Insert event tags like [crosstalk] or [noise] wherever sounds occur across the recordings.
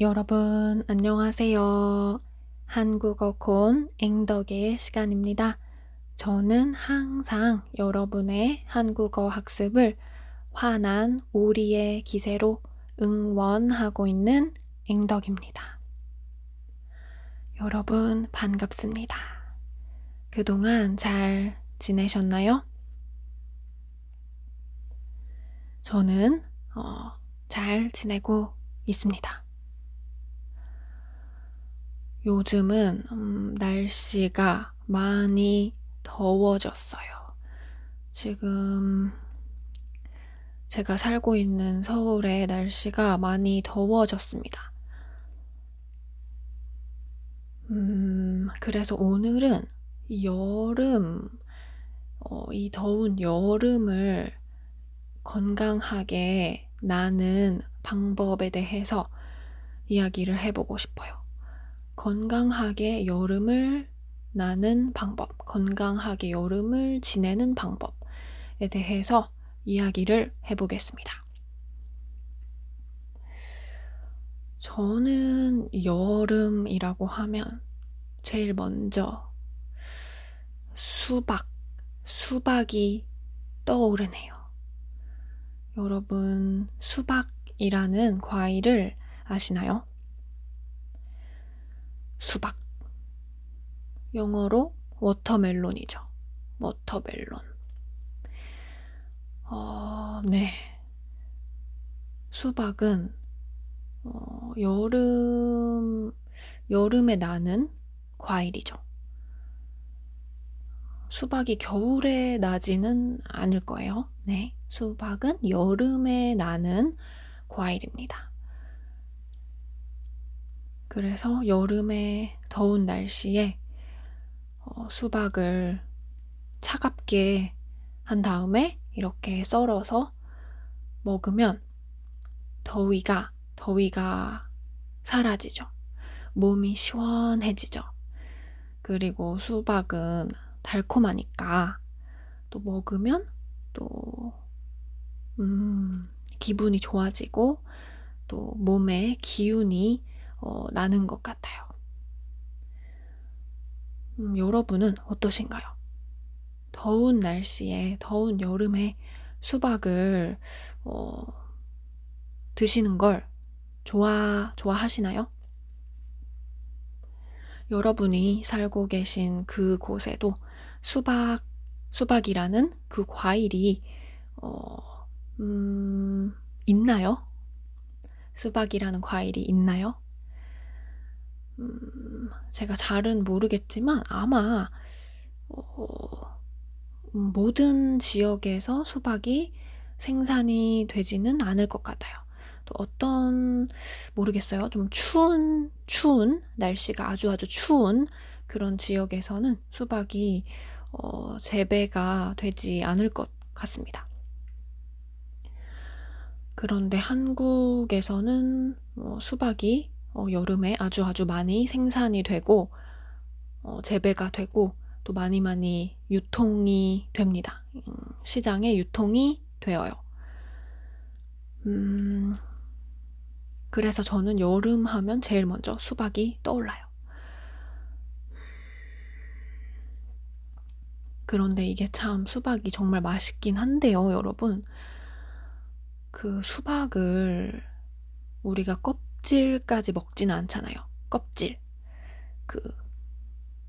여러분, 안녕하세요. 한국어 콘 앵덕의 시간입니다. 저는 항상 여러분의 한국어 학습을 환한 오리의 기세로 응원하고 있는 앵덕입니다. 여러분, 반갑습니다. 그동안 잘 지내셨나요? 저는, 어, 잘 지내고 있습니다. 요즘은 음, 날씨가 많이 더워졌어요. 지금 제가 살고 있는 서울의 날씨가 많이 더워졌습니다. 음, 그래서 오늘은 여름, 어, 이 더운 여름을 건강하게 나는 방법에 대해서 이야기를 해보고 싶어요. 건강하게 여름을 나는 방법, 건강하게 여름을 지내는 방법에 대해서 이야기를 해보겠습니다. 저는 여름이라고 하면 제일 먼저 수박, 수박이 떠오르네요. 여러분, 수박이라는 과일을 아시나요? 수박. 영어로 watermelon이죠. watermelon. 어, 네. 수박은 어, 여름 여름에 나는 과일이죠. 수박이 겨울에 나지는 않을 거예요. 네. 수박은 여름에 나는 과일입니다. 그래서 여름에 더운 날씨에 어, 수박을 차갑게 한 다음에 이렇게 썰어서 먹으면 더위가, 더위가 사라지죠. 몸이 시원해지죠. 그리고 수박은 달콤하니까 또 먹으면 또, 음, 기분이 좋아지고 또 몸에 기운이 어, 나는 것 같아요. 음, 여러분은 어떠신가요? 더운 날씨에, 더운 여름에 수박을, 어, 드시는 걸 좋아, 좋아하시나요? 여러분이 살고 계신 그곳에도 수박, 수박이라는 그 과일이, 어, 음, 있나요? 수박이라는 과일이 있나요? 음, 제가 잘은 모르겠지만 아마 어, 음, 모든 지역에서 수박이 생산이 되지는 않을 것 같아요. 또 어떤 모르겠어요. 좀 추운 추운 날씨가 아주 아주 추운 그런 지역에서는 수박이 어, 재배가 되지 않을 것 같습니다. 그런데 한국에서는 어, 수박이 어, 여름에 아주 아주 많이 생산이 되고 어, 재배가 되고 또 많이 많이 유통이 됩니다. 음, 시장에 유통이 되어요. 음, 그래서 저는 여름 하면 제일 먼저 수박이 떠올라요. 그런데 이게 참 수박이 정말 맛있긴 한데요, 여러분. 그 수박을 우리가 껍 껍질까지 먹지는 않잖아요. 껍질. 그,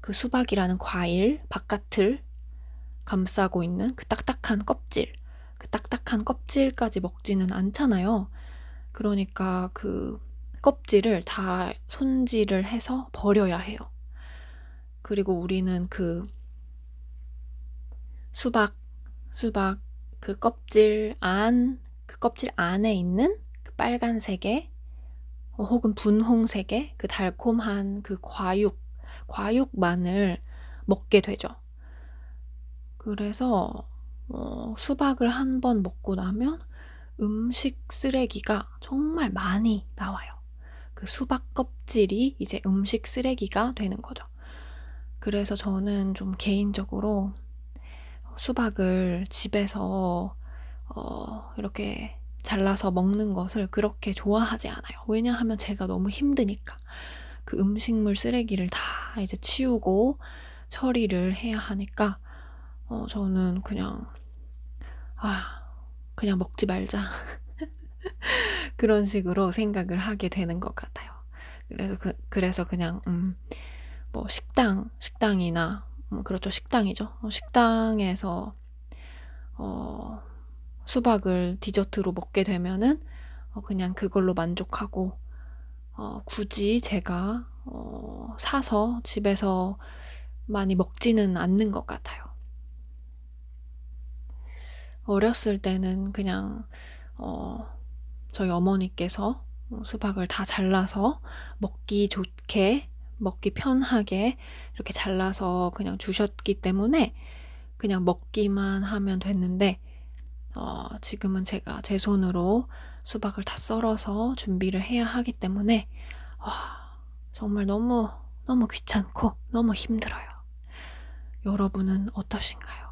그 수박이라는 과일 바깥을 감싸고 있는 그 딱딱한 껍질. 그 딱딱한 껍질까지 먹지는 않잖아요. 그러니까 그 껍질을 다 손질을 해서 버려야 해요. 그리고 우리는 그 수박, 수박 그 껍질 안, 그 껍질 안에 있는 그 빨간색의 어, 혹은 분홍색의 그 달콤한 그 과육, 과육만을 먹게 되죠. 그래서 어, 수박을 한 번 먹고 나면 음식 쓰레기가 정말 많이 나와요. 그 수박 껍질이 이제 음식 쓰레기가 되는 거죠. 그래서 저는 좀 개인적으로 수박을 집에서 어, 이렇게 잘라서 먹는 것을 그렇게 좋아하지 않아요. 왜냐하면 제가 너무 힘드니까. 그 음식물 쓰레기를 다 이제 치우고 처리를 해야 하니까, 어, 저는 그냥, 아, 그냥 먹지 말자. [laughs] 그런 식으로 생각을 하게 되는 것 같아요. 그래서 그, 그래서 그냥, 음, 뭐 식당, 식당이나, 음, 그렇죠. 식당이죠. 어, 식당에서, 어, 수박을 디저트로 먹게 되면은, 어, 그냥 그걸로 만족하고, 어, 굳이 제가, 어, 사서 집에서 많이 먹지는 않는 것 같아요. 어렸을 때는 그냥, 어, 저희 어머니께서 수박을 다 잘라서 먹기 좋게, 먹기 편하게 이렇게 잘라서 그냥 주셨기 때문에 그냥 먹기만 하면 됐는데, 어, 지금은 제가 제 손으로 수박을 다 썰어서 준비를 해야 하기 때문에, 와, 정말 너무, 너무 귀찮고 너무 힘들어요. 여러분은 어떠신가요?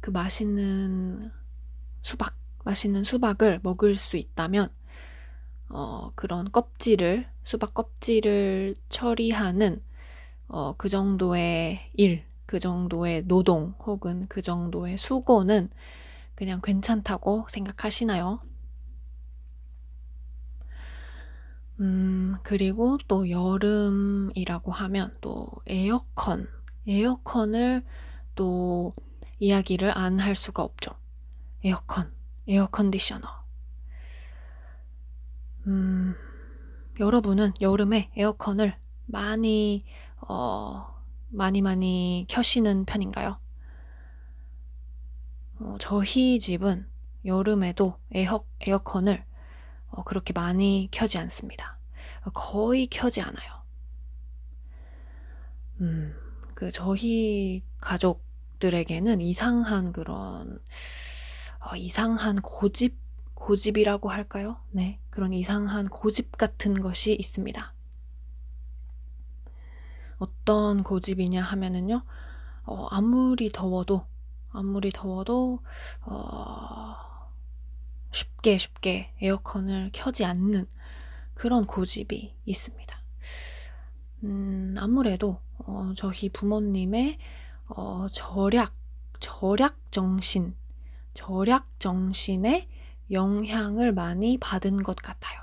그 맛있는 수박, 맛있는 수박을 먹을 수 있다면, 어, 그런 껍질을, 수박 껍질을 처리하는, 어, 그 정도의 일, 그 정도의 노동, 혹은 그 정도의 수고는 그냥 괜찮다고 생각하시나요? 음, 그리고 또 여름이라고 하면 또 에어컨, 에어컨을 또 이야기를 안 할 수가 없죠. 에어컨, 에어컨디셔너. 음, 여러분은 여름에 에어컨을 많이, 어, 많이 많이 켜시는 편인가요? 어, 저희 집은 여름에도 에어, 에어컨을 어, 그렇게 많이 켜지 않습니다. 거의 켜지 않아요. 음, 그 저희 가족들에게는 이상한 그런 어, 이상한 고집 고집이라고 할까요? 네, 그런 이상한 고집 같은 것이 있습니다. 어떤 고집이냐 하면은요, 어, 아무리 더워도 아무리 더워도 어, 쉽게 쉽게 에어컨을 켜지 않는 그런 고집이 있습니다. 음, 아무래도 어, 저희 부모님의 어, 절약, 절약 정신, 절약 정신의 영향을 많이 받은 것 같아요.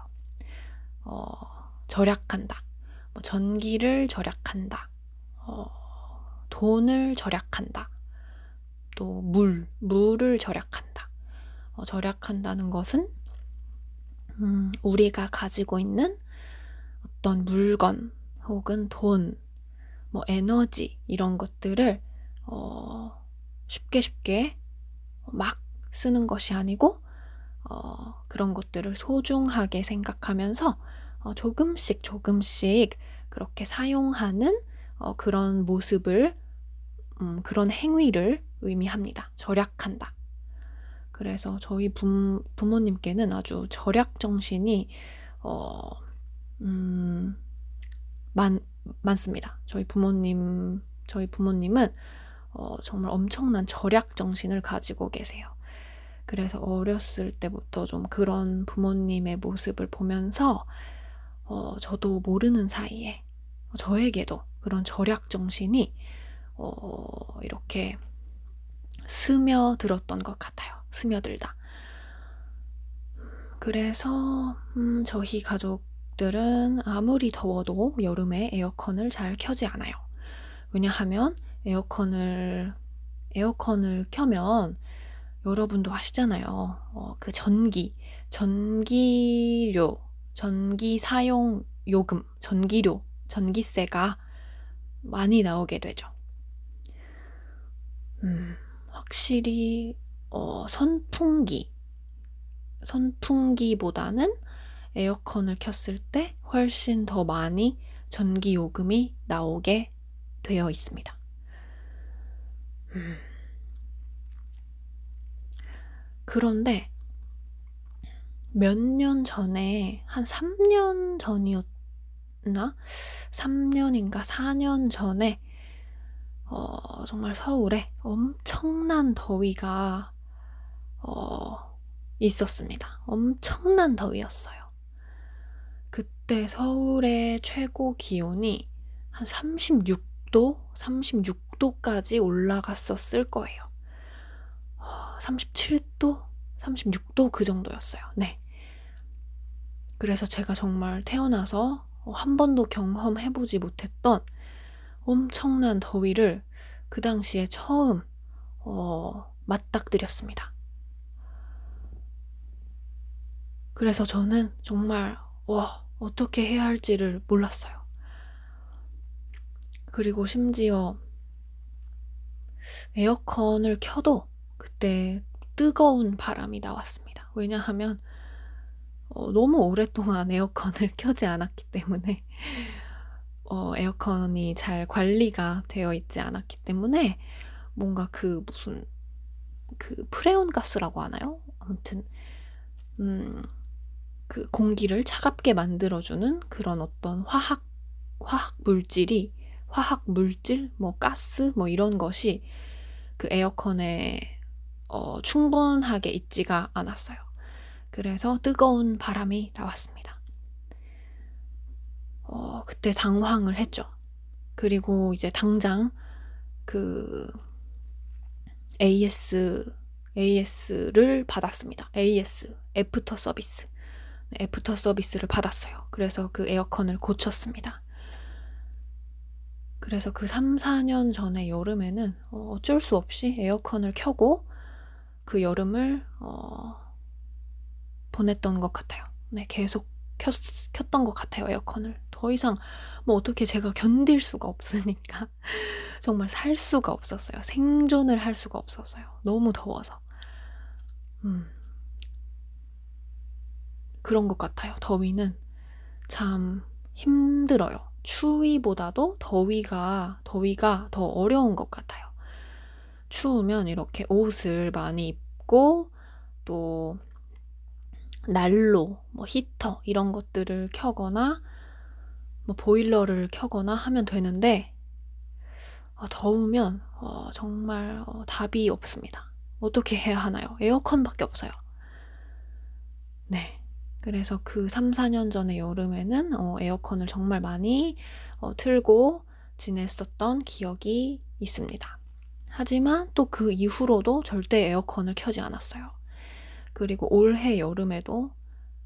어, 절약한다. 뭐 전기를 절약한다. 어, 돈을 절약한다. 또 물, 물을 절약한다. 어, 절약한다는 것은 음, 우리가 가지고 있는 어떤 물건 혹은 돈, 뭐 에너지 이런 것들을 어, 쉽게 쉽게 막 쓰는 것이 아니고 어, 그런 것들을 소중하게 생각하면서 어, 조금씩 조금씩 그렇게 사용하는 어, 그런 모습을 음, 그런 행위를 의미합니다. 절약한다. 그래서 저희 부, 부모님께는 아주 절약 정신이 어, 음, 많, 많습니다. 저희 부모님, 저희 부모님은 어, 정말 엄청난 절약 정신을 가지고 계세요. 그래서 어렸을 때부터 좀 그런 부모님의 모습을 보면서 어, 저도 모르는 사이에 저에게도 그런 절약 정신이 어, 이렇게 스며들었던 것 같아요. 스며들다. 그래서 음, 저희 가족들은 아무리 더워도 여름에 에어컨을 잘 켜지 않아요. 왜냐하면 에어컨을 에어컨을 켜면 여러분도 아시잖아요. 어, 그 전기, 전기료, 전기 사용 요금, 전기료, 전기세가 많이 나오게 되죠. 음, 확실히 어, 선풍기, 선풍기보다는 에어컨을 켰을 때 훨씬 더 많이 전기 요금이 나오게 되어 있습니다. 음. 그런데 몇 년 전에, 한 3년 전이었나? 3년인가 4년 전에, 어, 정말 서울에 엄청난 더위가 어, 있었습니다. 엄청난 더위였어요. 그때 서울의 최고 기온이 한 36도, 36도까지 올라갔었을 거예요. 37도, 어, 36도 그 정도였어요. 네. 그래서 제가 정말 태어나서 한 번도 경험해보지 못했던 엄청난 더위를 그 당시에 처음 어, 맞닥뜨렸습니다. 그래서 저는 정말 와 어떻게 해야 할지를 몰랐어요. 그리고 심지어 에어컨을 켜도 그때 뜨거운 바람이 나왔습니다. 왜냐하면 어, 너무 오랫동안 에어컨을 [laughs] 켜지 않았기 때문에 어, 에어컨이 잘 관리가 되어 있지 않았기 때문에 뭔가 그 무슨 그 프레온 가스라고 하나요? 아무튼 음, 그 공기를 차갑게 만들어주는 그런 어떤 화학 화학 물질이 화학 물질 뭐 가스 뭐 이런 것이 그 에어컨에 어, 충분하게 있지가 않았어요. 그래서 뜨거운 바람이 나왔습니다. 어, 그때 당황을 했죠. 그리고 이제 당장 그 AS, AS를 받았습니다. AS, 애프터 서비스. 네, 애프터 서비스를 받았어요. 그래서 그 에어컨을 고쳤습니다. 그래서 그 3, 4년 전에 여름에는 어, 어쩔 수 없이 에어컨을 켜고 그 여름을 어, 보냈던 것 같아요. 네, 계속 켰, 켰던 것 같아요, 에어컨을. 더 이상 뭐 어떻게 제가 견딜 수가 없으니까. [laughs] 정말 살 수가 없었어요. 생존을 할 수가 없었어요. 너무 더워서. 음. 그런 것 같아요. 더위는 참 힘들어요. 추위보다도 더위가, 더위가 더 어려운 것 같아요. 추우면 이렇게 옷을 많이 입고 또 난로, 뭐 히터 이런 것들을 켜거나 뭐 보일러를 켜거나 하면 되는데 어, 더우면 어, 정말 어, 답이 없습니다. 어떻게 해야 하나요? 에어컨밖에 없어요. 네. 그래서 그 3, 4년 전에 여름에는 어, 에어컨을 정말 많이 어, 틀고 지냈었던 기억이 있습니다. 하지만 또 그 이후로도 절대 에어컨을 켜지 않았어요. 그리고 올해 여름에도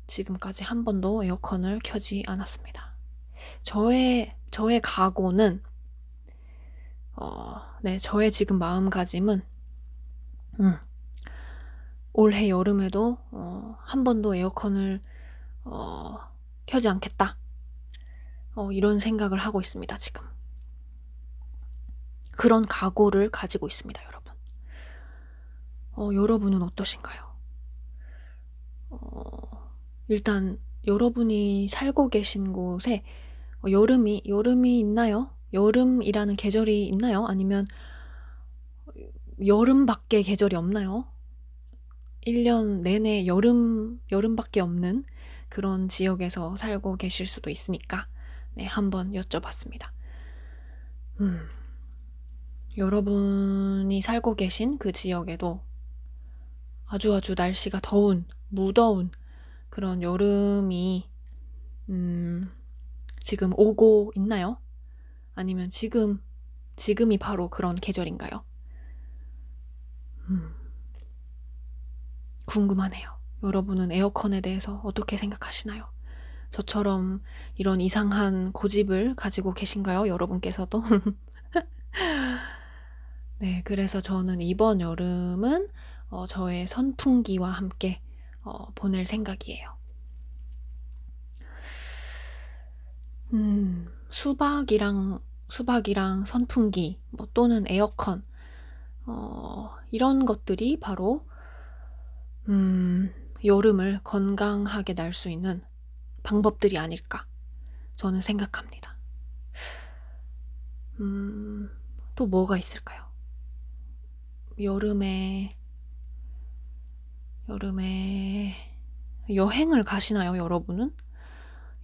지금까지 한 번도 에어컨을 켜지 않았습니다. 저의, 저의 각오는, 어, 네, 저의 지금 마음가짐은, 음, 올해 여름에도, 어, 한 번도 에어컨을, 어, 켜지 않겠다. 어, 이런 생각을 하고 있습니다, 지금. 그런 각오를 가지고 있습니다, 여러분. 어, 여러분은 어떠신가요? 어, 일단 여러분이 살고 계신 곳에 어, 여름이 여름이 있나요? 여름이라는 계절이 있나요? 아니면 여름밖에 계절이 없나요? 1년 내내 여름 여름밖에 없는 그런 지역에서 살고 계실 수도 있으니까 네, 한번 여쭤봤습니다. 음. 여러분이 살고 계신 그 지역에도 아주 아주 날씨가 더운 무더운 그런 여름이 음, 지금 오고 있나요? 아니면 지금 지금이 바로 그런 계절인가요? 음, 궁금하네요. 여러분은 에어컨에 대해서 어떻게 생각하시나요? 저처럼 이런 이상한 고집을 가지고 계신가요? 여러분께서도? [laughs] 네, 그래서 저는 이번 여름은 어, 저의 선풍기와 함께 어, 보낼 생각이에요. 음, 수박이랑 수박이랑 선풍기 뭐 또는 에어컨 어, 이런 것들이 바로 음, 여름을 건강하게 날 수 있는 방법들이 아닐까 저는 생각합니다. 음, 또 뭐가 있을까요? 여름에 여름에 여행을 가시나요, 여러분은?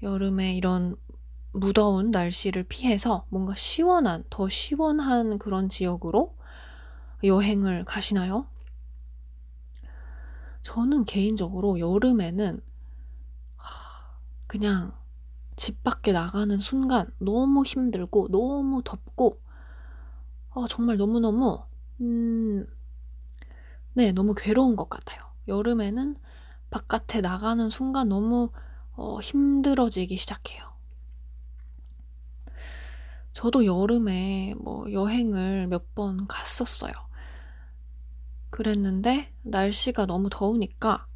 여름에 이런 무더운 날씨를 피해서 뭔가 시원한, 더 시원한 그런 지역으로 여행을 가시나요? 저는 개인적으로 여름에는 그냥 집 밖에 나가는 순간 너무 힘들고 너무 덥고 어, 정말 너무너무 음, 네, 너무 괴로운 것 같아요. 여름에는 바깥에 나가는 순간 너무 어, 힘들어지기 시작해요. 저도 여름에 뭐 여행을 몇 번 갔었어요. 그랬는데 날씨가 너무 더우니까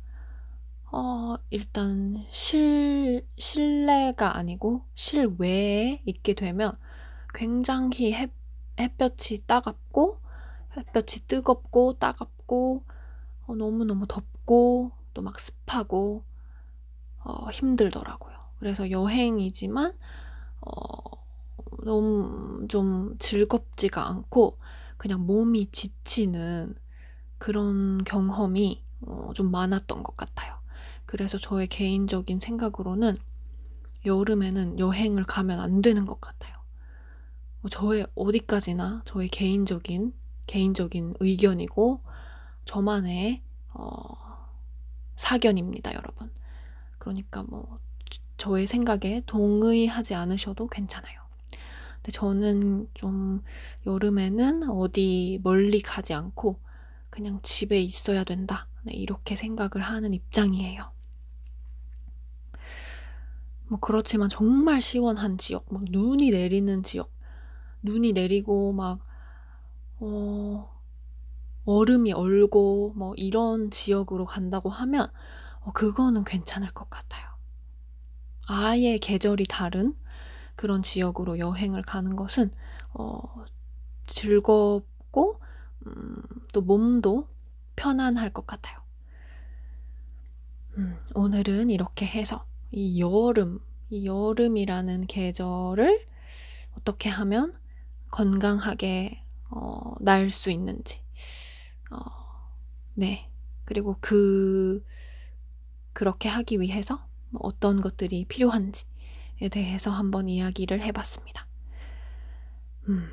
어, 일단 실 실내가 아니고 실외에 있게 되면 굉장히 햇, 햇볕이 따갑고 햇볕이 뜨겁고 따갑고 어, 너무너무 덥고 또 막 습하고 어, 힘들더라고요. 그래서 여행이지만 어, 너무 좀 즐겁지가 않고 그냥 몸이 지치는 그런 경험이 어, 좀 많았던 것 같아요. 그래서 저의 개인적인 생각으로는 여름에는 여행을 가면 안 되는 것 같아요. 어, 저의 어디까지나 저의 개인적인 개인적인 의견이고 저만의 어, 사견입니다, 여러분. 그러니까 뭐 저의 생각에 동의하지 않으셔도 괜찮아요. 근데 저는 좀 여름에는 어디 멀리 가지 않고 그냥 집에 있어야 된다. 네, 이렇게 생각을 하는 입장이에요. 뭐 그렇지만 정말 시원한 지역, 막 눈이 내리는 지역, 눈이 내리고 막, 어, 얼음이 얼고 뭐 이런 지역으로 간다고 하면 어, 그거는 괜찮을 것 같아요. 아예 계절이 다른 그런 지역으로 여행을 가는 것은 어, 즐겁고 음, 또 몸도 편안할 것 같아요. 음, 오늘은 이렇게 해서 이 여름, 이 여름이라는 계절을 어떻게 하면 건강하게 어, 날 수 있는지, 어, 네. 그리고 그, 그렇게 하기 위해서 뭐 어떤 것들이 필요한지에 대해서 한번 이야기를 해봤습니다. 음.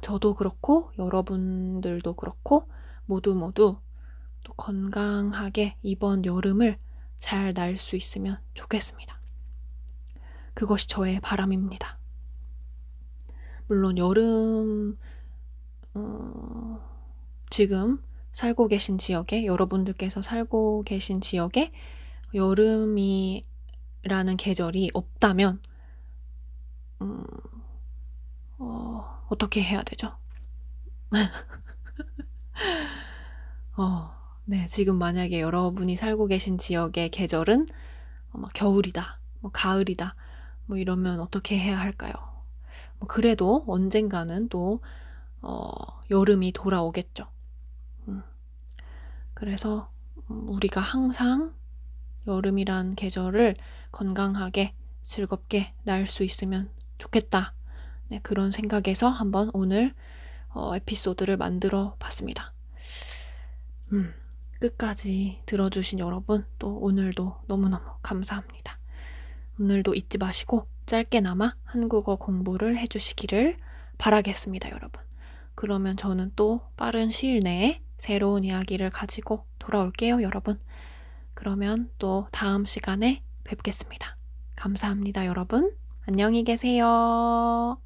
저도 그렇고, 여러분들도 그렇고, 모두 모두 또 건강하게 이번 여름을 잘 날 수 있으면 좋겠습니다. 그것이 저의 바람입니다. 물론 여름, 어, 지금 살고 계신 지역에, 여러분들께서 살고 계신 지역에 여름이라는 계절이 없다면, 음, 어, 어떻게 해야 되죠? [laughs] 어, 네, 지금 만약에 여러분이 살고 계신 지역의 계절은 어, 막 겨울이다, 뭐 가을이다, 뭐 이러면 어떻게 해야 할까요? 뭐 그래도 언젠가는 또, 어, 여름이 돌아오겠죠. 음. 그래서 음, 우리가 항상 여름이란 계절을 건강하게 즐겁게 날 수 있으면 좋겠다. 네, 그런 생각에서 한번 오늘 어, 에피소드를 만들어 봤습니다. 음, 끝까지 들어주신 여러분, 또 오늘도 너무너무 감사합니다. 오늘도 잊지 마시고 짧게나마 한국어 공부를 해주시기를 바라겠습니다, 여러분. 그러면 저는 또 빠른 시일 내에 새로운 이야기를 가지고 돌아올게요, 여러분. 그러면 또 다음 시간에 뵙겠습니다. 감사합니다, 여러분. 안녕히 계세요.